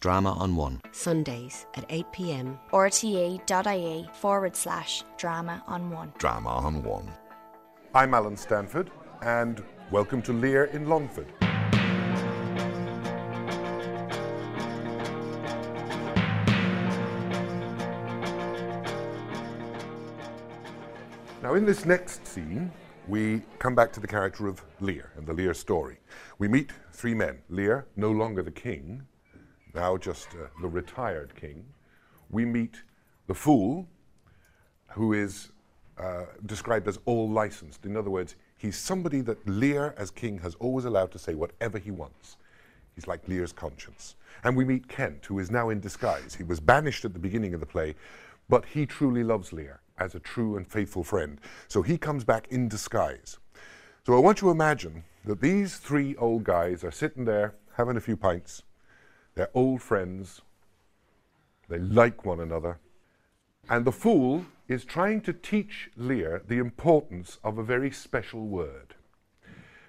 Drama on One. Sundays at 8 pm. rte.ie forward slash drama on one. Drama on One. I'm Alan Stanford, and welcome to Lear in Longford. Now, in this next scene, we come back to the character of Lear and the Lear story. We meet three men Lear, no longer the king, now just uh, the retired king. We meet the fool, who is uh, described as all licensed. In other words, he's somebody that Lear, as king, has always allowed to say whatever he wants. He's like Lear's conscience. And we meet Kent, who is now in disguise. He was banished at the beginning of the play, but he truly loves Lear as a true and faithful friend. So he comes back in disguise. So I want you to imagine that these three old guys are sitting there having a few pints. They're old friends. They like one another. And the fool is trying to teach Lear the importance of a very special word.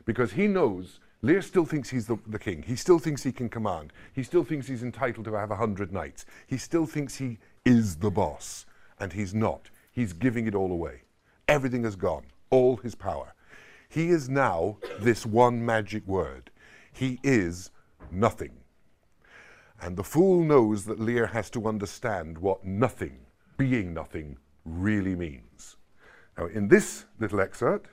Because he knows Lear still thinks he's the, the, king. He still thinks he can command. He still thinks he's entitled to have a hundred knights. He still thinks he is the boss. And he's not. He's giving it all away. Everything has gone, all his power. He is now this one magic word. He is nothing. And the fool knows that Lear has to understand what nothing, being nothing, really means. Now, in this little excerpt,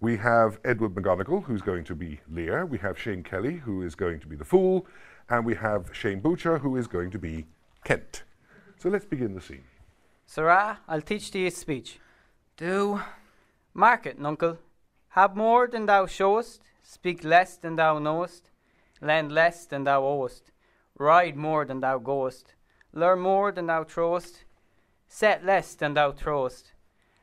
we have Edward McGonagall, who's going to be Lear. We have Shane Kelly, who is going to be the fool. And we have Shane Boucher, who is going to be Kent. So let's begin the scene. Sirrah, I'll teach thee a speech. Do. Mark it, nuncle. Have more than thou showest, speak less than thou knowest, lend less than thou owest, ride more than thou goest, learn more than thou throwest, set less than thou throwest,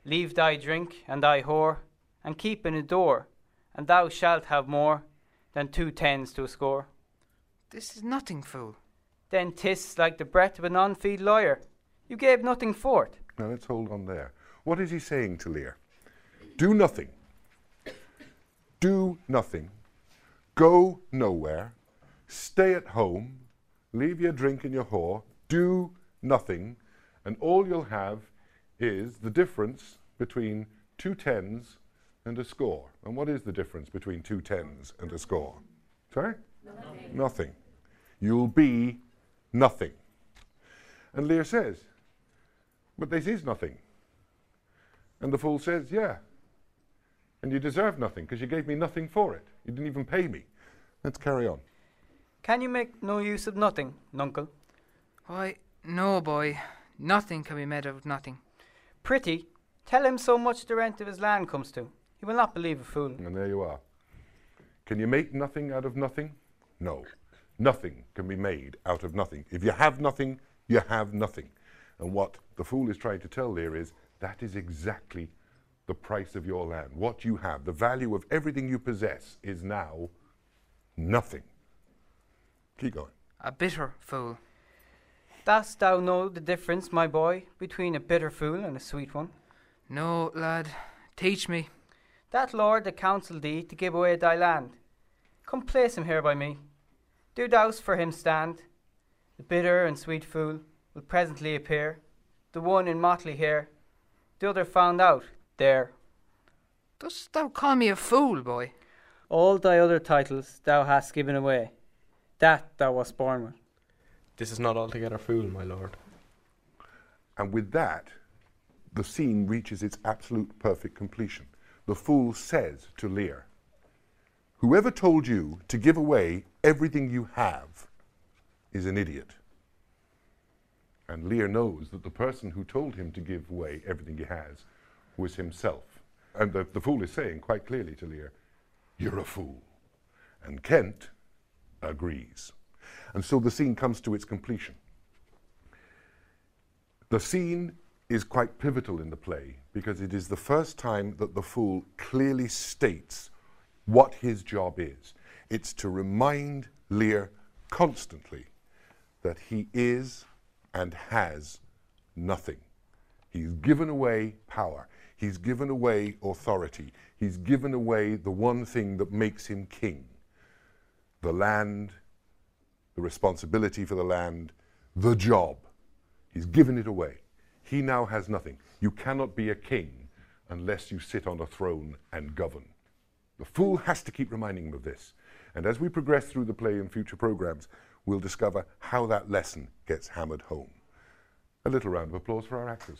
leave thy drink and thy whore, and keep in a door, and thou shalt have more than two tens to a score. This is nothing, fool. Then 'tis like the breath of an unfeed lawyer. You gave nothing for it. Now let's hold on there. What is he saying to Lear? Do nothing. Do nothing. Go nowhere. Stay at home. Leave your drink and your whore. Do nothing. And all you'll have is the difference between two tens and a score. And what is the difference between two tens and a score? Sorry? Nothing. Nothing. You'll be nothing. And Lear says, but this is nothing. And the fool says, Yeah. And you deserve nothing because you gave me nothing for it. You didn't even pay me. Let's carry on. Can you make no use of nothing, nuncle? Why, no, boy. Nothing can be made of nothing. Prithee, tell him so much the rent of his land comes to. He will not believe a fool. And there you are. Can you make nothing out of nothing? No. Nothing can be made out of nothing. If you have nothing, you have nothing. And what the fool is trying to tell there is that is exactly the price of your land. What you have, the value of everything you possess, is now nothing. Keep going. A bitter fool. Dost thou know the difference, my boy, between a bitter fool and a sweet one? No, lad. Teach me. That lord that counselled thee to give away thy land. Come place him here by me. Do thous for him stand. The bitter and sweet fool will presently appear, the one in motley hair, the other found out there. Dost thou call me a fool, boy? All thy other titles thou hast given away. That thou wast born with. This is not altogether fool, my lord. And with that, the scene reaches its absolute perfect completion. The fool says to Lear, Whoever told you to give away everything you have is an idiot. And Lear knows that the person who told him to give away everything he has was himself. And the, the fool is saying quite clearly to Lear, You're a fool. And Kent agrees. And so the scene comes to its completion. The scene is quite pivotal in the play because it is the first time that the fool clearly states what his job is. It's to remind Lear constantly that he is and has nothing. He's given away power. He's given away authority. He's given away the one thing that makes him king the land the responsibility for the land, the job. He's given it away. He now has nothing. You cannot be a king unless you sit on a throne and govern. The fool has to keep reminding him of this. And as we progress through the play in future programs, we'll discover how that lesson gets hammered home. A little round of applause for our actors.